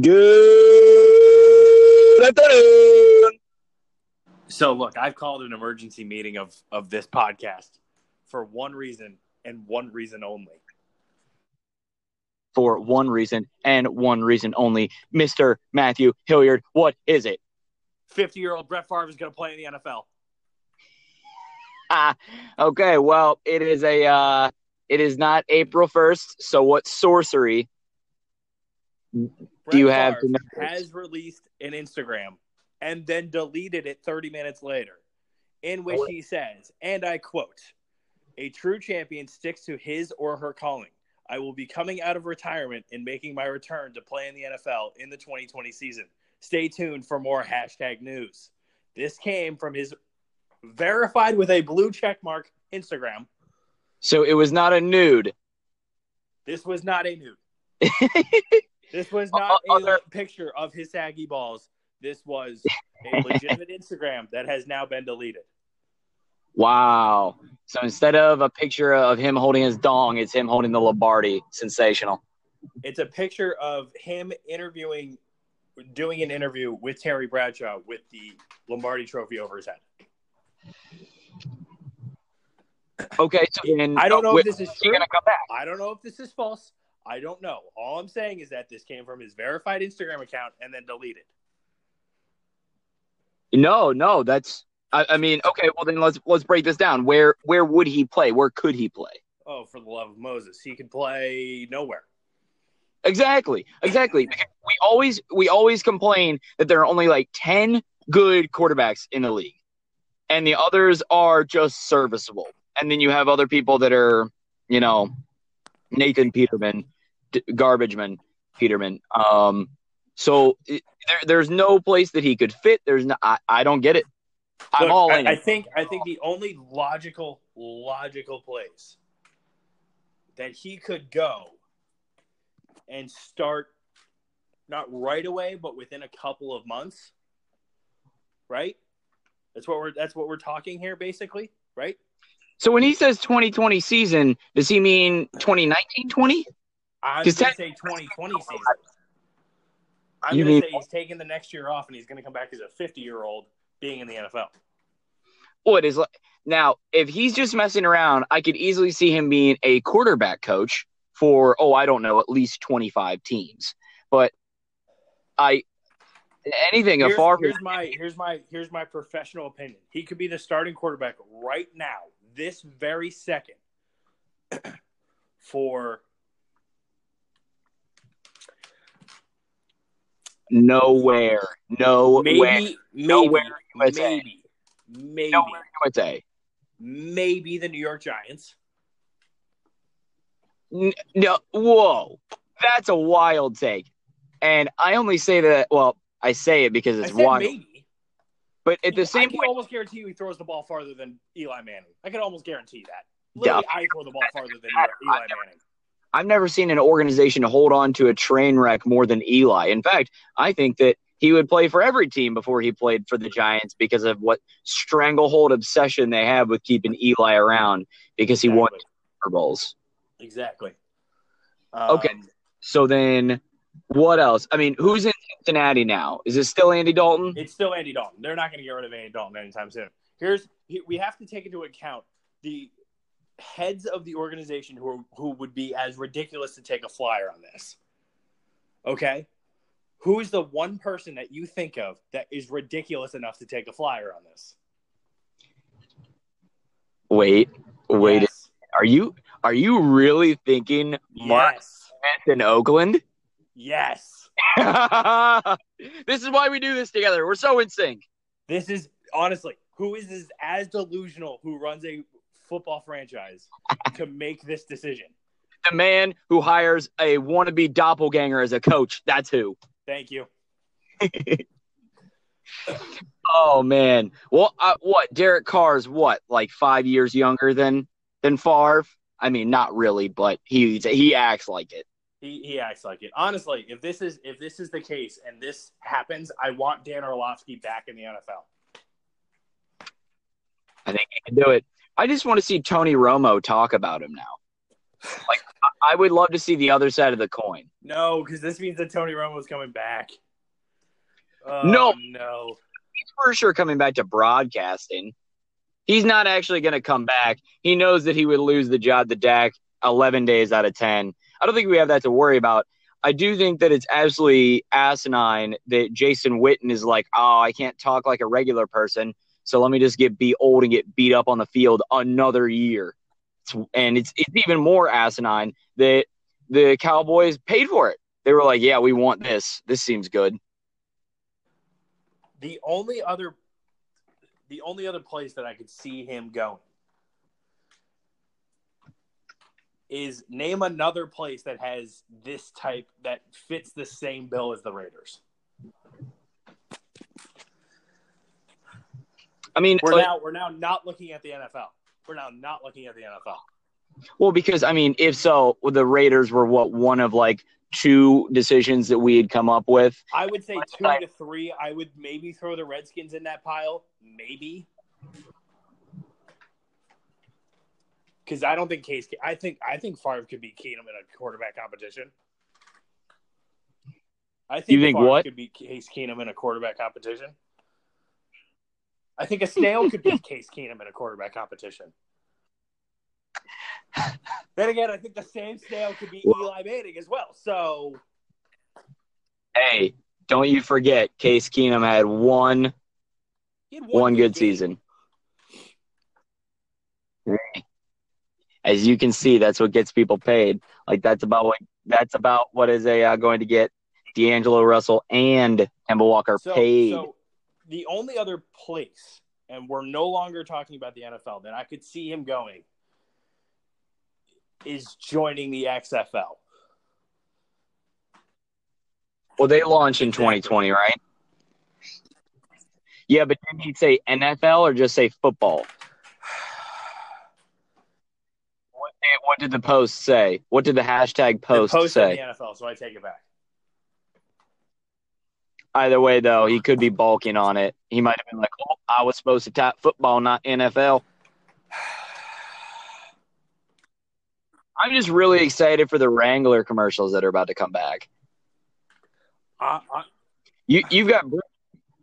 Good afternoon. So look, I've called an emergency meeting of of this podcast for one reason and one reason only. For one reason and one reason only, Mr. Matthew Hilliard, what is it? 50-year-old Brett Favre is going to play in the NFL. Ah, okay, well, it is a uh it is not April 1st, so what sorcery Brett you have Favre to know has released an Instagram and then deleted it 30 minutes later, in which he says, and I quote, "A true champion sticks to his or her calling. I will be coming out of retirement and making my return to play in the NFL in the 2020 season. Stay tuned for more hashtag news." This came from his verified with a blue check mark Instagram. So it was not a nude. This was not a nude. This was not a Other- picture of his saggy balls. This was a legitimate Instagram that has now been deleted. wow. So instead of a picture of him holding his dong, it's him holding the Lombardi. Sensational. It's a picture of him interviewing, doing an interview with Terry Bradshaw with the Lombardi Trophy over his head. Okay, so then I don't know uh, if this is true. gonna come back. I don't know if this is false. I don't know. All I'm saying is that this came from his verified Instagram account and then deleted. No, no, that's. I, I mean, okay. Well, then let's let's break this down. Where where would he play? Where could he play? Oh, for the love of Moses, he could play nowhere. Exactly, exactly. We always we always complain that there are only like ten good quarterbacks in the league, and the others are just serviceable. And then you have other people that are, you know, Nathan Peterman, D- garbage man Peterman. Um, so it, there, there's no place that he could fit. There's no. I, I don't get it. I'm Look, all I, in. I think I think the only logical logical place that he could go and start not right away, but within a couple of months, right? That's what we're that's what we're talking here, basically, right? so when he says 2020 season, does he mean 2019 20? I'm 'Cause gonna say 2020 season. I'm gonna mean- say he's taking the next year off and he's gonna come back as a 50 year old being in the NFL. What is like now? If he's just messing around, I could easily see him being a quarterback coach for oh, I don't know, at least twenty five teams. But I anything Here's, afar from here's my here's my here's my professional opinion. He could be the starting quarterback right now, this very second, for nowhere, nowhere, maybe maybe nowhere USA. maybe maybe nowhere USA. maybe the New York Giants. No, whoa, that's a wild take. And I only say that. Well, I say it because I it's wild. maybe. But at the I same can point, almost guarantee you he throws the ball farther than Eli Manning. I can almost guarantee that. Yeah. I throw the ball farther than Eli Manning. I've never seen an organization hold on to a train wreck more than Eli. In fact, I think that he would play for every team before he played for the Giants because of what stranglehold obsession they have with keeping Eli around because he won Exactly. Super Bowls. Exactly. Okay. Um, So then, what else? I mean, who's in Cincinnati now? Is it still Andy Dalton? It's still Andy Dalton. They're not going to get rid of Andy Dalton anytime soon. Here's we have to take into account the heads of the organization who are, who would be as ridiculous to take a flyer on this. Okay, who is the one person that you think of that is ridiculous enough to take a flyer on this? Wait, wait. Yes. Are you are you really thinking Mark Yes. Smith in Oakland? Yes. this is why we do this together. We're so in sync. This is honestly who is this as delusional who runs a football franchise to make this decision. The man who hires a wannabe doppelganger as a coach. That's who. Thank you. Oh man. Well, uh, what? Derek Carr's what? Like five years younger than than Favre. I mean, not really, but he he acts like it. He, he acts like it. Honestly, if this is if this is the case and this happens, I want Dan Orlovsky back in the NFL. I think he can do it. I just want to see Tony Romo talk about him now. Like, I- would love to see the other side of the coin. No, because this means that Tony Romo's coming back. Oh, No. no. He's for sure coming back to broadcasting. He's not actually going to come back. He knows that he would lose the job to Dak 11 days out of 10. I don't think we have that to worry about. I do think that it's absolutely asinine that Jason Witten is like, oh, I can't talk like a regular person, so let me just get be old and get beat up on the field another year. And it's it's even more asinine that the Cowboys paid for it. They were like, yeah, we want this. This seems good. The only other, the only other place that I could see him going is name another place that has this type that fits the same bill as the Raiders. I mean, We're like- now we're now not looking at the NFL. We're now not looking at the NFL. Well, because I mean, if so, the Raiders were what one of like two decisions that we had come up with. I would say two to three. I would maybe throw the Redskins in that pile. Maybe. Because I don't think Case. I think I think Favre could beat Keenum in a quarterback competition. I think, You think Favre what? could beat Case Keenum in a quarterback competition. I think a snail could beat Case Keenum in a quarterback competition. then again, I think the same snail could beat Eli Manning as well. So Hey, don't you forget, Case Keenum had one he had one good game. season. As you can see, that's what gets people paid. Like that's about what that's about what is a uh, going to get D'Angelo Russell and Kemba Walker So, paid. so the only other place, and we're no longer talking about the NFL, that I could see him going is joining the XFL. well, they launch in Exactly. 2020, right? Yeah, but did he say NFL or just say football? What did, what did the post say? What did the hashtag post, the post say? the NFL, so I take it back. Either way, though, he could be balking on it. He might have been like, "Oh, I was supposed to tap football, not NFL." I'm just really excited for the Wrangler commercials that are about to come back. I, I, You you've got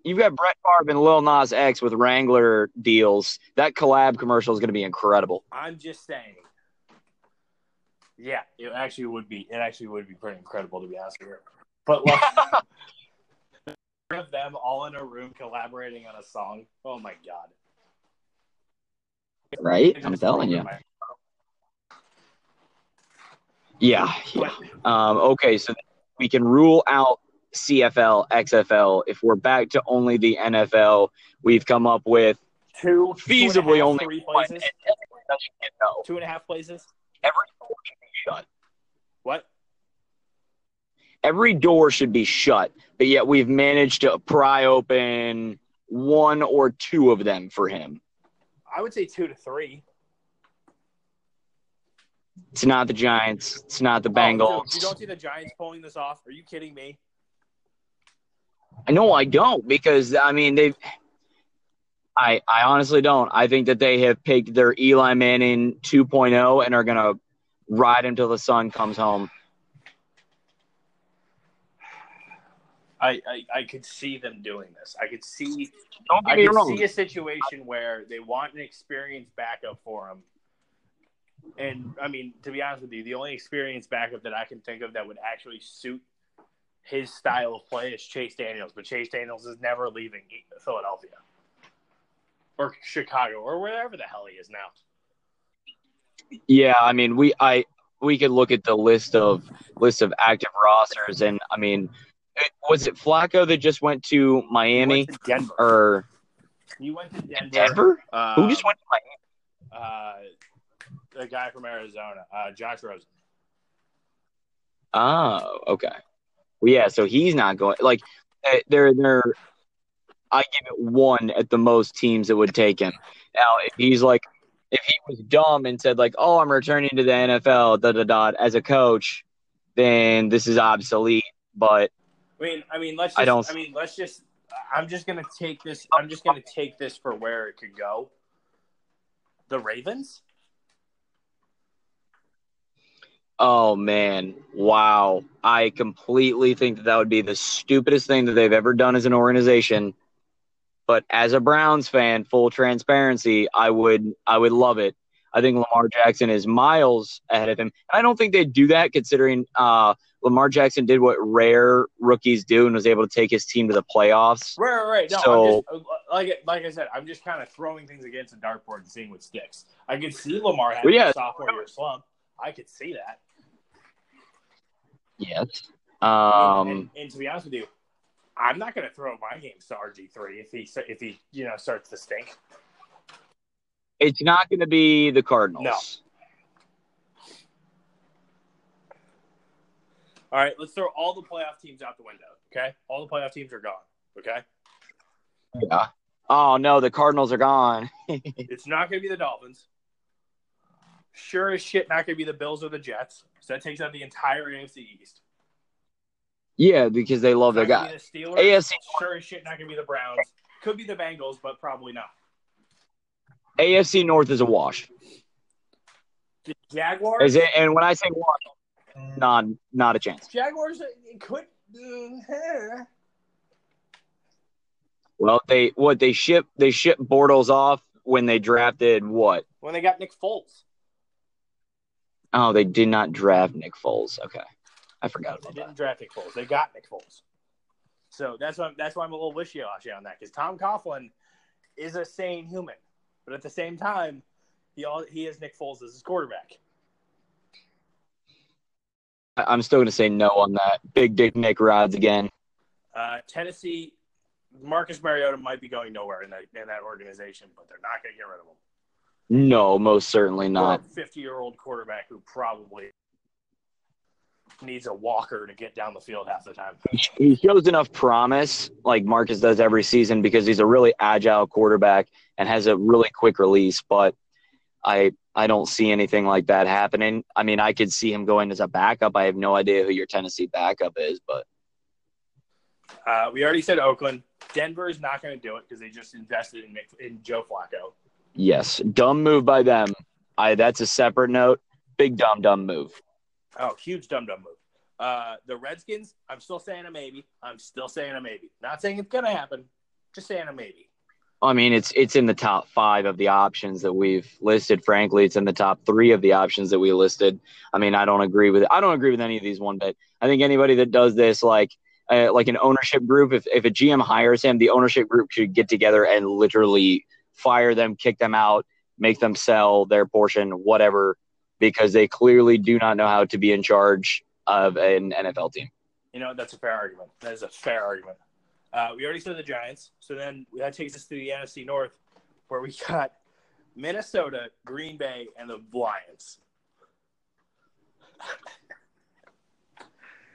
you've got Brett Favre and Lil Nas X with Wrangler deals. That collab commercial is going to be incredible. I'm just saying. Yeah, it actually would be. It actually would be pretty incredible to be honest with you. But like, of them all in a room collaborating on a song. Oh my god! Right? I'm telling you. my- Yeah, yeah. Um, okay, so we can rule out CFL, XFL. If we're back to only the NFL, we've come up with Two feasibly two and a half, only three one. places. And everyone else should get no. Two and a half places. Every should be shut. What? Every door should be shut, but yet we've managed to pry open one or two of them for him. I would say two to three. It's not the Giants. It's not the Oh, Bengals. dude, you don't see the Giants pulling this off? Are you kidding me? I no, I don't because I mean they've. I I honestly don't. I think that they have picked their Eli Manning 2.0 and are gonna ride until the sun comes home. I, I, I could see them doing this. I could see Don't I get me could wrong. see a situation where they want an experienced backup for him. And I mean, to be honest with you, the only experienced backup that I can think of that would actually suit his style of play is Chase Daniels. But Chase Daniels is never leaving Philadelphia or Chicago or wherever the hell he is now. Yeah, I mean we I we could look at the list of list of active rosters and I mean was it Flacco that just went to He Miami went to Denver. or He went to Denver. Denver? Um, Who just went to Miami? Uh, the guy from Arizona, uh, Josh Rosen. Oh, okay. Well, yeah, so he's not going. Like, eh, they're they're. I give it one at the most teams that would take him. Now, if he's like, if he was dumb and said like, "Oh, I'm returning to the NFL," da da da, as a coach, then this is obsolete. But I mean, I mean, let's. Just, I don't. I mean, let's just. I'm just gonna take this. I'm just gonna take this for where it could go. The Ravens. Oh man, wow! I completely think that that would be the stupidest thing that they've ever done as an organization. But as a Browns fan, full transparency, I would I would love it. I think Lamar Jackson is miles ahead of him. and I don't think they'd do that considering uh, Lamar Jackson did what rare rookies do and was able to take his team to the playoffs. Right, right, right. No, So- just, like like I said, I'm just kind of throwing things against a dartboard and seeing what sticks. I could see Lamar having yeah. a sophomore year slump. I could see that. Yes. and, Um, and to be honest with you, I'm not going to throw my games to RG three if he if he you know starts to stink. It's not going to be the Cardinals. No. All right, let's throw all the playoff teams out the window. Okay, all the playoff teams are gone. Okay, Yeah. Oh no, the Cardinals are gone. it's not going to be the Dolphins. Sure as shit, not going to be the Bills or the Jets. So that takes out the entire AFC East. yeah, because they love their guy. the Steelers. AFC Sure as shit, not going to be the Browns. Could be the Bengals, but probably not. AFC North is a wash. The Jaguars. Is it? And when I say wash, not not a chance. Jaguars it could. Uh, Well, they what they ship they ship Bortles off when they drafted what? when they got Nick Foles, Oh, they did not draft Nick Foles. Okay, I forgot they didn't that. draft Nick Foles. They got Nick Foles. So that's why that's why I'm a little wishy washy on that because Tom Coughlin is a sane human, but at the same time, he all he has Nick Foles as his quarterback. I'm still gonna say no on that. Big Dick Nick rides again. Uh, Tennessee, Marcus Mariota might be going nowhere in that in that organization, but they're not going to get rid of him. No, most certainly not. Fifty year old quarterback who probably needs a walker to get down the field half the time. He shows enough promise, like Marcus does every season, because he's a really agile quarterback and has a really quick release. But I I don't see anything like that happening. I mean, I could see him going as a backup. I have no idea who your Tennessee backup is, but Uh, we already said Oakland. Denver is not going to do it because they just invested in in Joe Flacco. yes, dumb move by them. I that's a separate note. Big dumb dumb move. Oh, huge dum dum move. Uh, the Redskins, I'm still saying a maybe. I'm still saying a maybe. Not saying it's to happen. Just saying a maybe. I mean, it's it's in the top five of the options that we've listed. Frankly, it's in the top three of the options that we listed. I mean, I don't agree with I don't agree with any of these one bit. I think anybody that does this, like uh, like an ownership group, if if a GM hires him, the ownership group should get together and literally fire them, kick them out, make them sell their portion, whatever, because they clearly do not know how to be in charge of an NFL team. You know, that's a fair argument. That is a fair argument. Uh, we already said the Giants. So then that takes us to the NFC North, where we got Minnesota, Green Bay, and the Lions.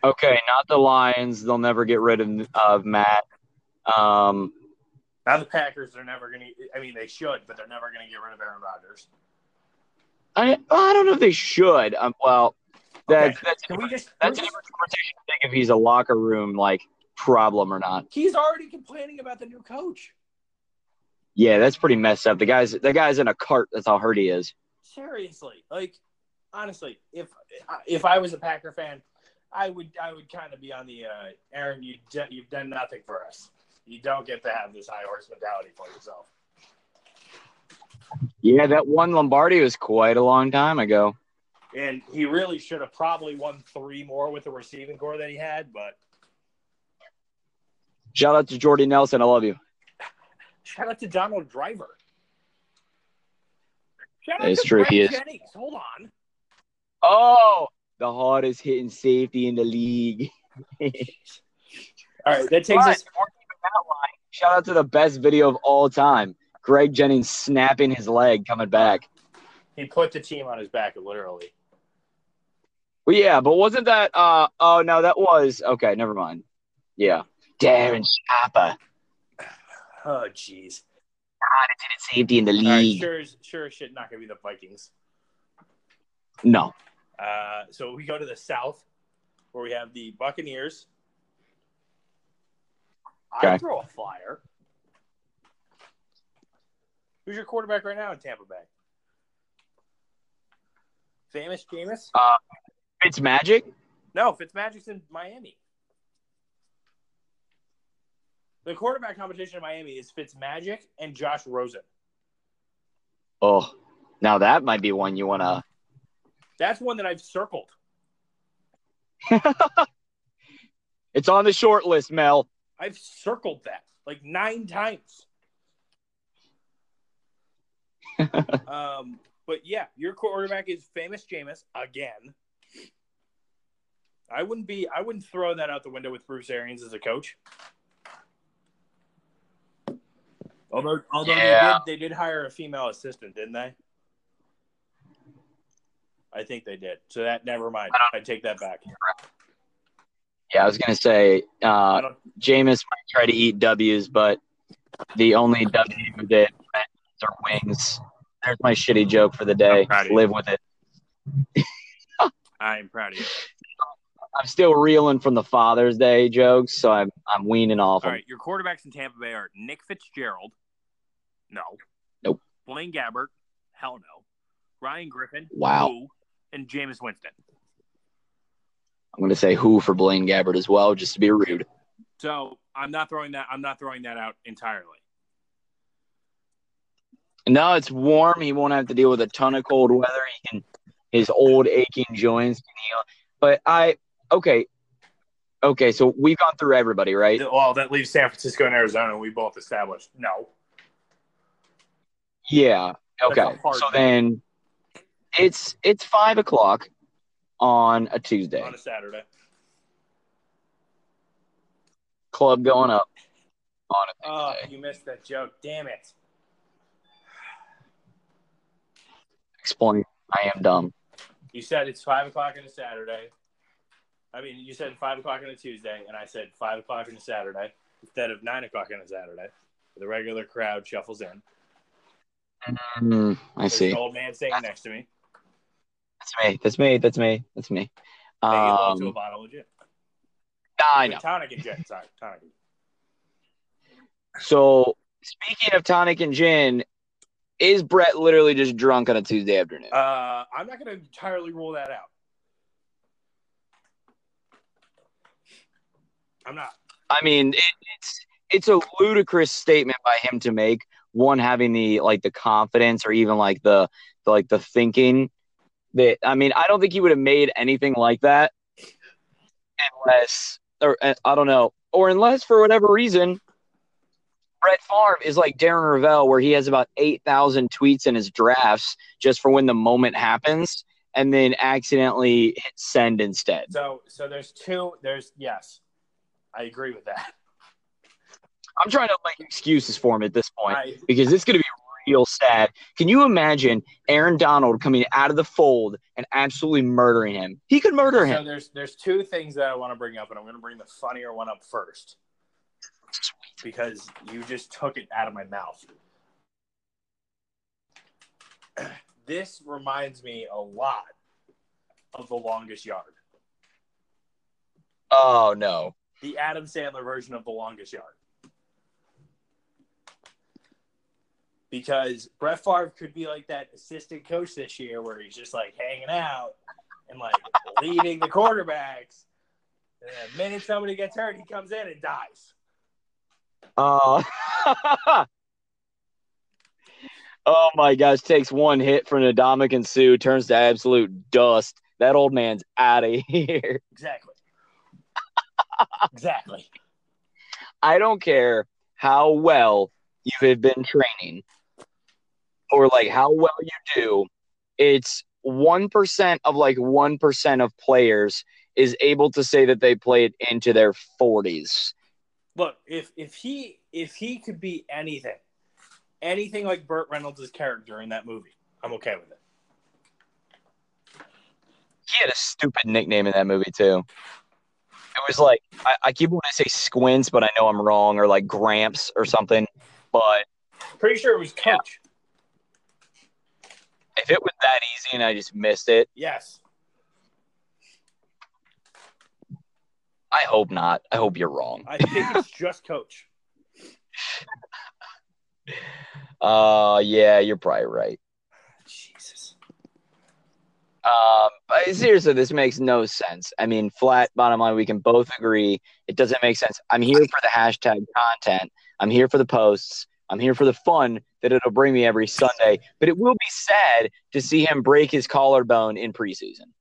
Okay, not the Lions. They'll never get rid of of Matt. Um, Now the Packers are never going to. I mean, they should, but they're never going to get rid of Aaron Rodgers. I I don't know if they should. Um, well, that's Okay, that's Can we just? that's a different conversation. I think if he's a locker room like problem or not. He's already complaining about the new coach. Yeah, that's pretty messed up. The guy's the guy's in a cart. That's how hurt he is. Seriously, like honestly, if if I was a Packer fan, I would I would kind of be on the uh, Aaron. You d- you've done nothing for us. You don't get to have this high horse mentality for yourself. Yeah, that one Lombardi was quite a long time ago. And he really should have probably won three more with the receiving corps that he had. But Shout out to Jordy Nelson. I love you. shout out to Donald Driver. Shout It's to true, Greg he is. Jennings. Hold on. Oh, the hardest hitting safety in the league. All right, that takes But us. before we keep that line, shout out to the best video of all time. Greg Jennings snapping his leg coming back. He put the team on his back, literally. Well, yeah, but wasn't that? Uh, oh no, that was okay. Never mind. Yeah, Darren Sharper, Oh, jeez. hardest hitting safety in the All right, league. sure, sure shit, not gonna be the Vikings. No, Uh, so we go to the South, where we have the Buccaneers. I throw a flyer. Who's your quarterback right now in Tampa Bay? Famous Jameis? Uh, Fitz Magic. No, Fitzmagic's in Miami. The quarterback competition in Miami is Fitzmagic and Josh Rosen. Oh, now that might be one you want to. That's one that I've circled. It's on the short list, Mel. I've circled that like nine times. um, but yeah, your quarterback is famous Jameis again. I wouldn't be. I wouldn't throw that out the window with Bruce Arians as a coach. Although, although Yeah. they did, they did hire a female assistant, didn't they? I think they did. So that never mind. I take that back. Yeah, I was gonna say I uh, Jameis might try to eat W's, but the only W that are wings. There's my shitty joke for the day. I'm proud of you. Live with it. I'm proud of you. I'm still reeling from the Father's Day jokes, so I'm I'm weaning off All right, your quarterbacks in Tampa Bay are Nick Fitzgerald. No. Nope. Blaine Gabbert. Hell no. Ryan Griffin. Wow. Who, and Jameis Winston. I'm gonna say who for Blaine Gabbert as well, just to be rude. So I'm not throwing that. I'm not throwing that out entirely. No, it's warm. He won't have to deal with a ton of cold weather. He can his old aching joints can heal. But I okay. Okay, so we've gone through everybody, right? Well, that leaves San Francisco and Arizona. We both established no. Yeah. Okay. So then it's it's five o'clock on a Tuesday. on a Saturday. Club going up on a Oh, you missed that joke. Damn it. Explain. I am dumb. You said it's five o'clock on a Saturday. I mean, you said five o'clock on a Tuesday, and I said five o'clock on a Saturday instead of nine o'clock on a Saturday. The regular crowd shuffles in. Hmm, I There's see. an old man sitting next to me. That's me. That's me. That's me. That's me. Low to a Um, bottle of gin. I know. Tonic and gin. Sorry, tonic. So speaking of tonic and gin, is Brett literally just drunk on a Tuesday afternoon? Uh, I'm not going to entirely rule that out. I'm not. I mean, it, it's it's a ludicrous statement by him to make. One having the like the confidence or even like the, the like the thinking that I mean, I don't think he would have made anything like that unless or uh, I don't know, or unless for whatever reason. Brett Favre is like Darren Rovell, where he has about eight thousand tweets in his drafts just for when the moment happens, and then accidentally hit send instead. So, so there's two. There's yes, I agree with that. I'm trying to make excuses for him at this point. I, because it's going to be real sad. Can you imagine Aaron Donald coming out of the fold and absolutely murdering him? He could murder so him. there's there's two things that I want to bring up, and I'm going to bring the funnier one up first because you just took it out of my mouth. This reminds me a lot of the longest yard, Oh no. the Adam Sandler version of the longest yard. Because Brett Favre could be like that assistant coach this year where he's just like hanging out and like leading the quarterbacks. And the minute somebody gets hurt, he comes in and dies. Uh, oh my gosh! Takes one hit from Adamic and Sue, turns to absolute dust. That old man's out of here. Exactly. exactly. I don't care how well you have been training or like how well you do. It's 1% of like 1% of players is able to say that they played into their 40s. Look, if if he if he could be anything, anything like Burt Reynolds' character in that movie, I'm okay with it. He had a stupid nickname in that movie too. It was like I, I keep wanting to say Squints, but I know I'm wrong, or like Gramps or something. But Pretty sure it was Coach. if it was that easy and I just missed it, Yes. I hope not. I hope you're wrong. I think it's just Coach. Uh, yeah, you're probably right. Jesus. Um, but seriously, this makes no sense. I mean, flat bottom line, we can both agree it doesn't make sense. I'm here for the hashtag content. I'm here for the posts. I'm here for the fun that it'll bring me every Sunday. But it will be sad to see him break his collarbone in preseason.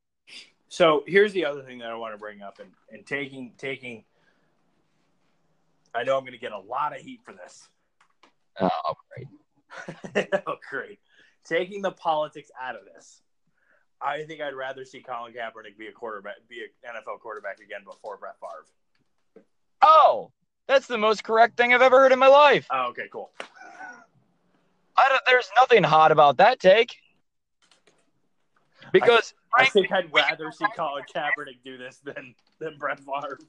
So here's the other thing that I want to bring up, and, and taking taking. I know I'm going to get a lot of heat for this. Oh, great! oh, great! Taking the politics out of this, I think I'd rather see Colin Kaepernick be a quarterback, be an NFL quarterback again before Brett Favre. Oh, that's the most correct thing I've ever heard in my life. Oh, okay, cool. I don't, there's nothing hot about that take. Because I think I'd rather see Colin Kaepernick do this than than Brett Favre.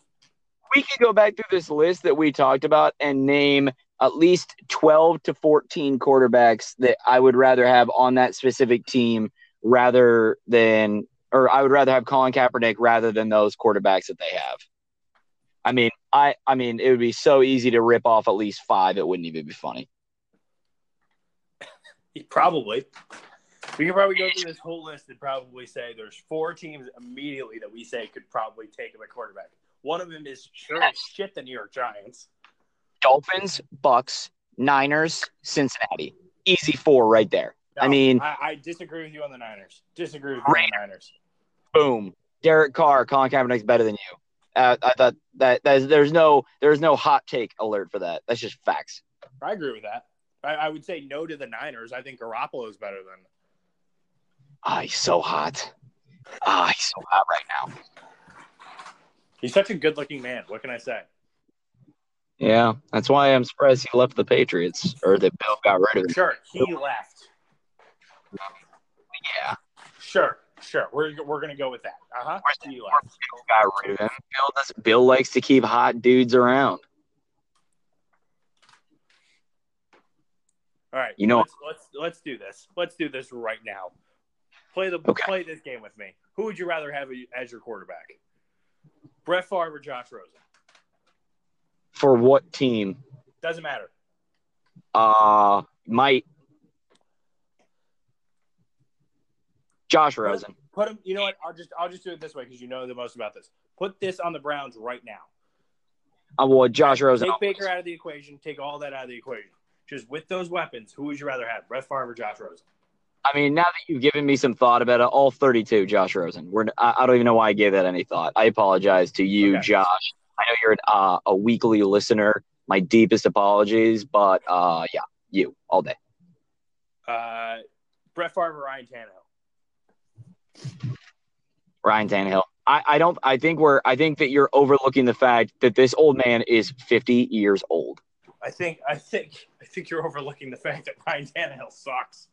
We could go back through this list that we talked about and name at least 12 to 14 quarterbacks that I would rather have on that specific team rather than, or I would rather have Colin Kaepernick rather than those quarterbacks that they have. I mean, I, I mean, it would be so easy to rip off at least five. It wouldn't even be funny. Probably. We could probably go through this whole list and probably say there's four teams immediately that we say could probably take him at quarterback. One of them is sure as shit the New York Giants. Dolphins, Bucks, Niners, Cincinnati. Easy four right there. No, I mean, I, I, disagree with you on the Niners. Disagree with you on the Niners. Boom. Derek Carr, Colin Kaepernick's better than you. Uh, I thought that, that is, there's no there's no hot take alert for that. That's just facts. I agree with that. I, I would say no to the Niners. I think Garoppolo is better than Ah, oh, he's so hot. Ah, oh, he's so hot right now. He's such a good-looking man. What can I say? Yeah, that's why I'm surprised he left the Patriots or that Bill got rid of him. Sure, he left. Yeah. Sure, sure. We're, we're gonna go with that. Uh huh. He left. Bill got rid of him. Bill does. Bill likes to keep hot dudes around. All right. You know, let's let's, let's do this. Let's do this right now. Play the okay. play this game with me. Who would you rather have as your quarterback? Brett Favre or Josh Rosen? For what team? Doesn't matter. Uh might Josh Rosen. Put, him. You know what? I'll just I'll just do it this way because you know the most about this. Put this on the Browns right now. I well, Josh Rosen. Take Baker out of the equation. Take all that out of the equation. Just with those weapons, who would you rather have, Brett Favre or Josh Rosen? I mean, now that you've given me some thought about it, all 32, Josh Rosen. We're, I, I don't even know why I gave that any thought. I apologize to you, okay. Josh. I know you're an, uh, a weekly listener. My deepest apologies, but uh, yeah, you all day. Uh, Brett Favre Ryan Tannehill? Ryan Tannehill. I, I don't. I think we're. I think that you're overlooking the fact that this old man is 50 years old. I think. I think. I think you're overlooking the fact that Ryan Tannehill sucks.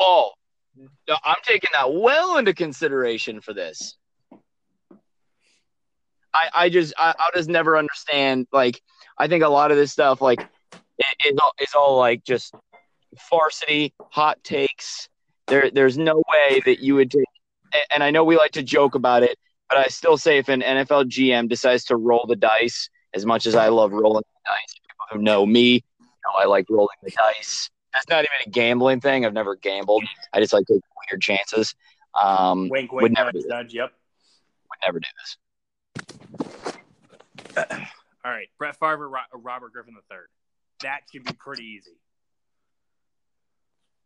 Oh, I'm taking that well into consideration for this. I, I just I, will just never understand. Like I think a lot of this stuff like it, it's, all, it's all like just varsity hot takes. There there's no way that you would take. And I know we like to joke about it, but I still say if an NFL GM decides to roll the dice, as much as I love rolling the dice, people who know me, know, I like rolling the dice that's not even a gambling thing. I've never gambled. I just like take weird chances. Um, wink, wink, would never nudge, nudge, Yep. Would never do this. All right, Brett Favre, Robert Griffin III. That should be pretty easy.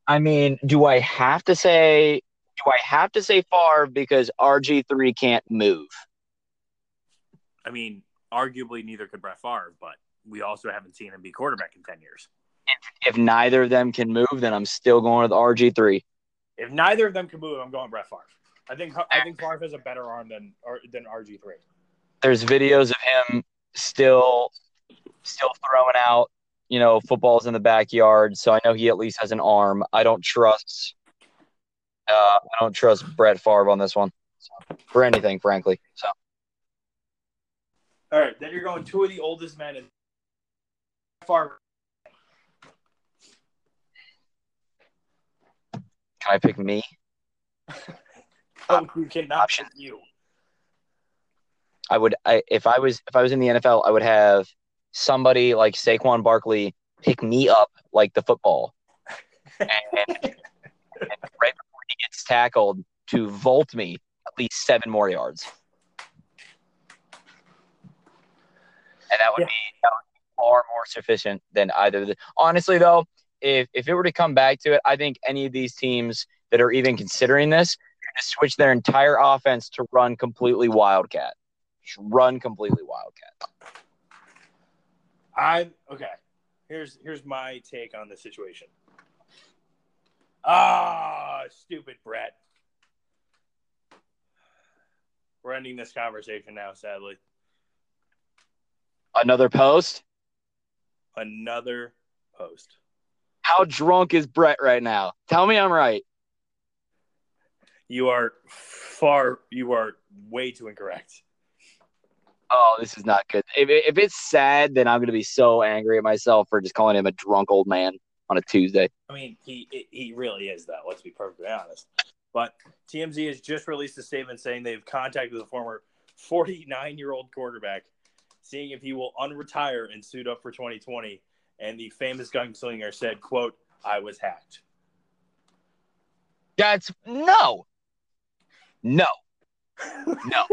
I mean, do I have to say? Do I have to say Favre because RG three can't move? I mean, arguably neither could Brett Favre, but we also haven't seen him be quarterback in ten years if, if neither of them can move, then I'm still going with RG three. If neither of them can move, I'm going Brett Favre. I think I think Favre has a better arm than than RG three. There's videos of him still still throwing out, you know, footballs in the backyard. So I know he at least has an arm. I don't trust. Uh, I don't trust Brett Favre on this one so, for anything, frankly. So. All right, then you're going two of the oldest men in Favre Can I pick me? oh, you cannot option. you. I would, I, if I was, if I was in the NFL, I would have somebody like Saquon Barkley pick me up like the football, and, and, right before he gets tackled, to vault me at least seven more yards. And that would, Yeah. be, that would be far more sufficient than either. The, honestly, though, if, if it were to come back to it, I think any of these teams that are even considering this just switch their entire offense to run completely Wildcat. Just run completely Wildcat. I'm okay. Here's here's my take on the situation. Ah, stupid Brett. We're ending this conversation now, sadly. Another post. Another post. How drunk is Brett right now? Tell me I'm right. You are far. You are way too incorrect. Oh, this is not good. If, if it's sad, then I'm going to be so angry at myself for just calling him a drunk old man on a Tuesday. I mean, he he really is though. Let's be perfectly honest. But TMZ has just released a statement saying they've contacted the former 49 year old quarterback, seeing if he will unretire and suit up for 2020. And the famous gunslinger said, "quote I was hacked." That's no, no, no.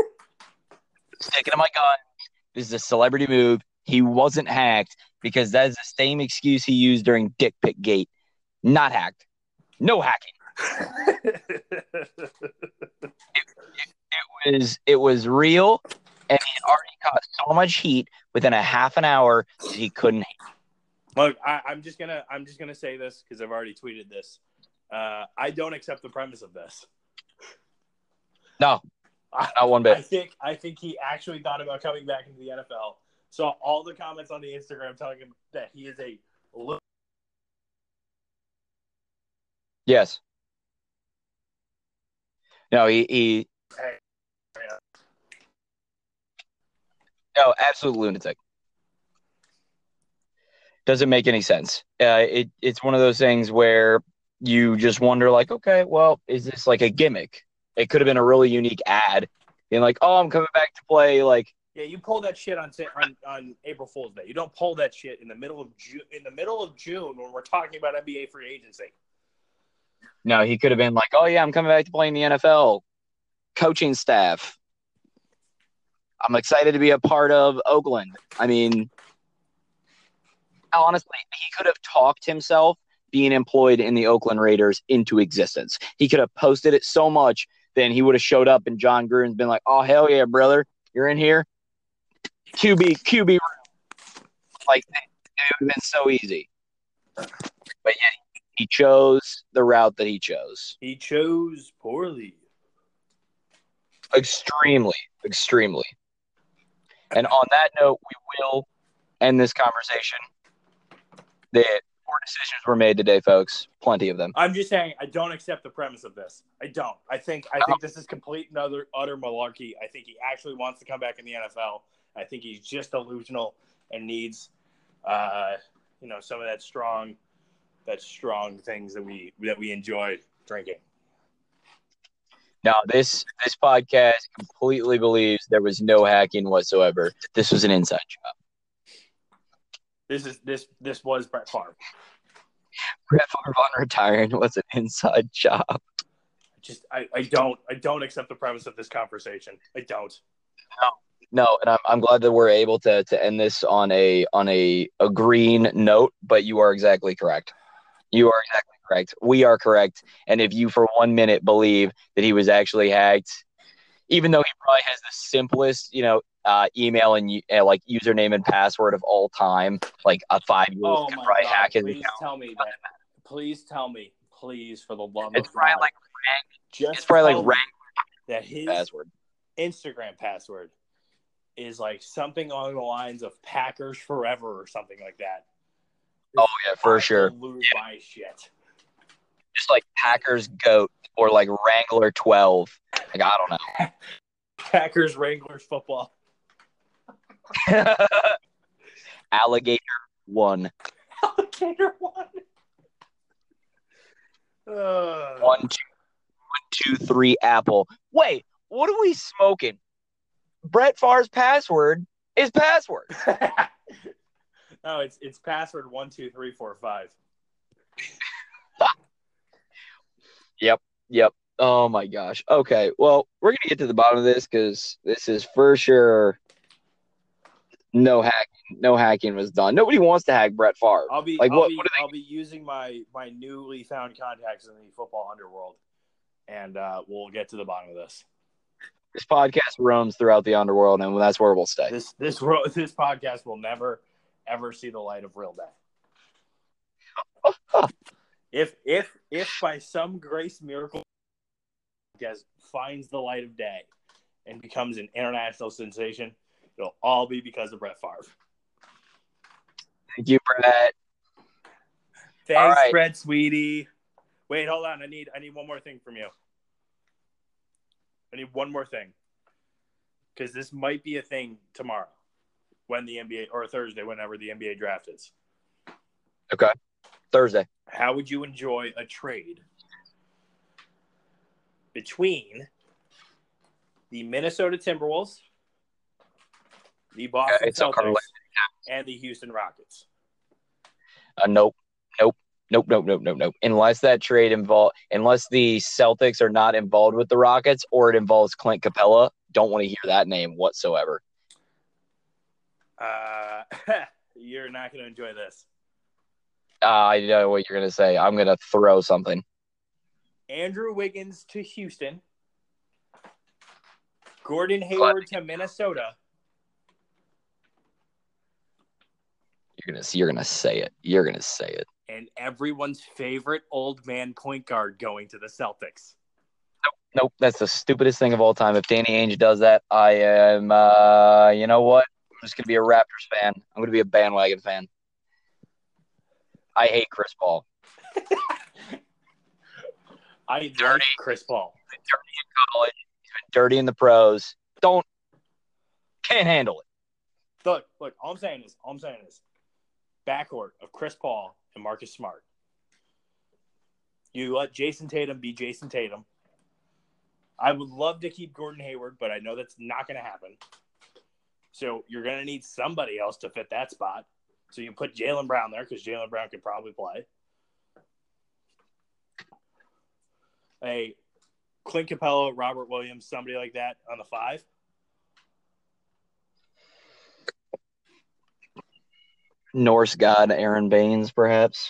Sticking to my gun. This is a celebrity move. He wasn't hacked because that is the same excuse he used during Dick Pick Gate. Not hacked. No hacking. It was it was real, and he already caught so much heat within a half an hour that he couldn't. Look, I, I'm just gonna I'm just gonna say this because I've already tweeted this. Uh, I don't accept the premise of this. No, I, not one bit. I think I think he actually thought about coming back into the NFL. Saw all the comments on the Instagram telling him that he is a Yes. No, he, he Hey. no, absolute lunatic. Doesn't make any sense. Uh, it it's one of those things where you just wonder, like, okay, well, is this like a gimmick? It could have been a really unique ad, being like, oh, I'm coming back to play. Like, Yeah, you pull that shit on, on on April Fool's Day. You don't pull that shit in the middle of June. In the middle of June, when we're talking about NBA free agency. no, he could have been like, oh yeah, I'm coming back to play in the NFL, coaching staff. I'm excited to be a part of Oakland. I mean, honestly, he could have talked himself being employed in the Oakland Raiders into existence. He could have posted it so much, then he would have showed up and Jon Gruden's been like, "Oh hell yeah, brother, you're in here." QB QB like it would have been so easy. But yeah, he chose the route that he chose. He chose poorly. Extremely, extremely. And on that note, we will end this conversation. The poor decisions were made today, folks. Plenty of them. I'm just saying I don't accept the premise of this. I don't. I think I think this is complete and utter, utter malarkey. I think he actually wants to come back in the NFL. I think he's just delusional and needs, uh, you know, some of that strong, that strong things that we that we enjoy drinking. Now, this this podcast completely believes there was no hacking whatsoever. This was an inside job. This is this this was Brett Favre. Brett Favre on retiring was an inside job. Just I, I don't I don't accept the premise of this conversation. I don't. No, No, and I'm, I'm glad that we're able to to end this on a on a, a green note. But you are exactly correct. You are exactly correct. We are correct. And if you for one minute believe that he was actually hacked, even though he probably has the simplest, you know, uh, email and uh, like username and password of all time, like a five year Oh old could my probably god! hack his Please account. tell me that. Please tell me, please, for the love It's of probably God, like just it's probably like rank that his password. Instagram password is like something along the lines of Packers Forever or something like that. Oh yeah, for I sure. lose my shit. Just like Packers goat or like Wrangler twelve. Like I don't know. Packers Wranglers football. Alligator one. Alligator one. Uh, One, two, one, two, three, apple. Wait, what are we smoking? Brett Favre's password is password. no, it's it's password one two three four five. Yep. Yep. Oh my gosh. Okay. Well, we're gonna get to the bottom of this because this is for sure. No hacking. No hacking was done. Nobody wants to hack Brett Favre. I'll be Like, I'll what- be what I'll be using my my newly found contacts in the football underworld, and uh, we'll get to the bottom of this. This podcast roams throughout the underworld, and that's where we'll stay. This this ro- this podcast will never ever see the light of real day. if if if by some grace miracle podcast finds the light of day and becomes an international sensation, it'll all be because of Brett Favre. Thank you, Brett. Thanks, right. Brett, sweetie. Wait, hold on. I need I need one more thing from you. I need one more thing because this might be a thing tomorrow when the NBA or Thursday, whenever the NBA draft is. Okay. Thursday. How would you enjoy a trade between the Minnesota Timberwolves, the Boston so Celtics, and the Houston Rockets? Uh, nope. Nope. Nope. Nope. Nope. Nope. Nope. Unless that trade involve, unless the Celtics are not involved with the Rockets, or it involves Clint Capela, don't want to hear that name whatsoever. Uh, you're not going to enjoy this. Uh, I know what you're gonna say. I'm gonna throw something. Andrew Wiggins to Houston, Gordon Hayward to Minnesota, You're gonna see. You're gonna say it. You're gonna say it. and everyone's favorite old man point guard going to the Celtics. Nope. That's the stupidest thing of all time. If Danny Ainge does that, I am. Uh, you know what? I'm just gonna be a Raptors fan. I'm gonna be a bandwagon fan. I hate Chris Paul. I Dirty. Chris Paul. Dirty in college. He's been dirty in the pros. Don't. Can't handle it. Look, look. All I'm saying is, all I'm saying is, backcourt of Chris Paul and Marcus Smart. You let Jayson Tatum be Jayson Tatum. I would love to keep Gordon Hayward, but I know that's not going to happen. So you're going to need somebody else to fit that spot. So you put Jaylen Brown there because Jaylen Brown could probably play. A Clint Capela, Robert Williams, somebody like that on the five. Norse god Aron Baynes, perhaps.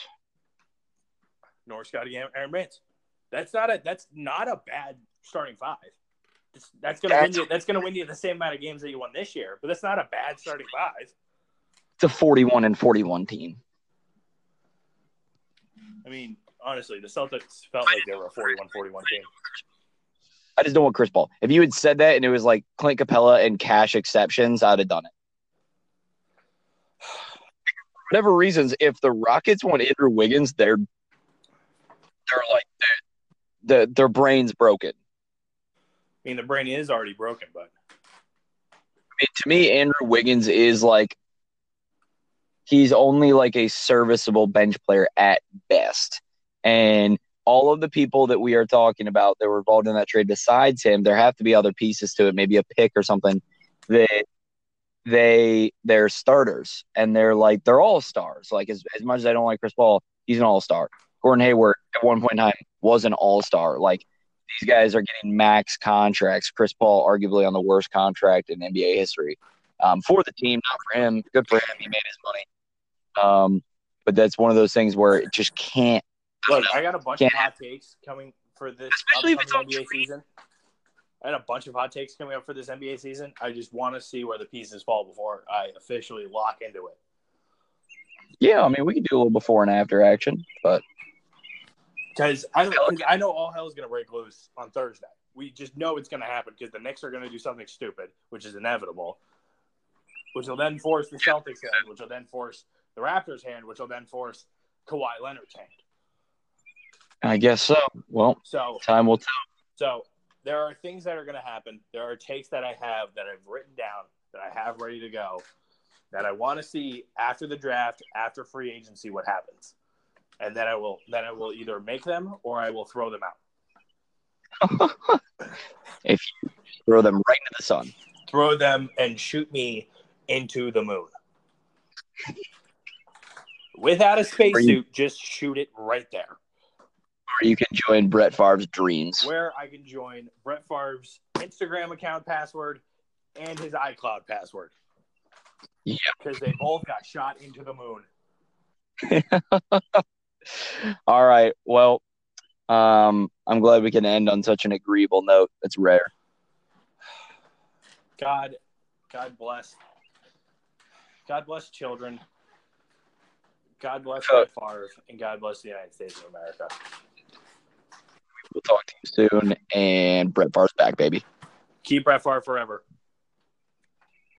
Norse Scotty Aron Baynes. That's not a that's not a bad starting five. That's, that's gonna win you. That's gonna win you the same amount of games that you won this year. But that's not a bad starting five. It's a 41 and 41 team. I mean, honestly, the Celtics felt like they were a 41-41 team. I just don't want Chris Paul. If you had said that and it was like Clint Capela and cash exceptions, I'd have done it. Whatever reasons, if the Rockets want Andrew Wiggins, they're they're like the their brains broken. I mean, the brain is already broken, but I mean, to me, Andrew Wiggins is like he's only like a serviceable bench player at best. And all of the people that we are talking about that were involved in that trade besides him, there have to be other pieces to it, maybe a pick or something that they they're starters and they're like they're all stars. Like as, as much as I don't like Chris Paul, he's an all star. Gordon Hayward at one point in time was an all star. Like these guys are getting max contracts. Chris Paul, arguably on the worst contract in NBA history, um, for the team, not for him. Good for him. He made his money. Um, but that's one of those things where it just can't. look, I got a bunch of hot takes coming for this Especially if it's upcoming on NBA season. I had a bunch of hot takes coming up for this NBA season. I just want to see where the pieces fall before I officially lock into it. Yeah, I mean, we could do a little before and after action, but Because I, I know all hell is going to break loose on Thursday. We just know it's going to happen because the Knicks are going to do something stupid, which is inevitable, which will then force the Celtics hand, which will then force the Raptors hand, which will then force Kawhi Leonard's hand. I guess so. Well, So, time will tell. so there are things that are going to happen. There are takes that I have that I've written down that I have ready to go that I want to see after the draft, after free agency, what happens, and then I will then I will either make them or I will throw them out. if you throw them right into the sun. throw them and shoot me into the moon. Without a spacesuit, you- just shoot it right there. Where you can join Brett Favre's dreams. where I can join Brett Favre's Instagram account password and his iCloud password. Yeah. Because they both got shot into the moon. All right. Well, um, I'm glad we can end on such an agreeable note. It's rare. God, God bless. God bless children. God bless Brett Favre, and God bless the United States of America. We'll talk to you soon. And Brett Favre's back, baby. Keep Brett Favre forever.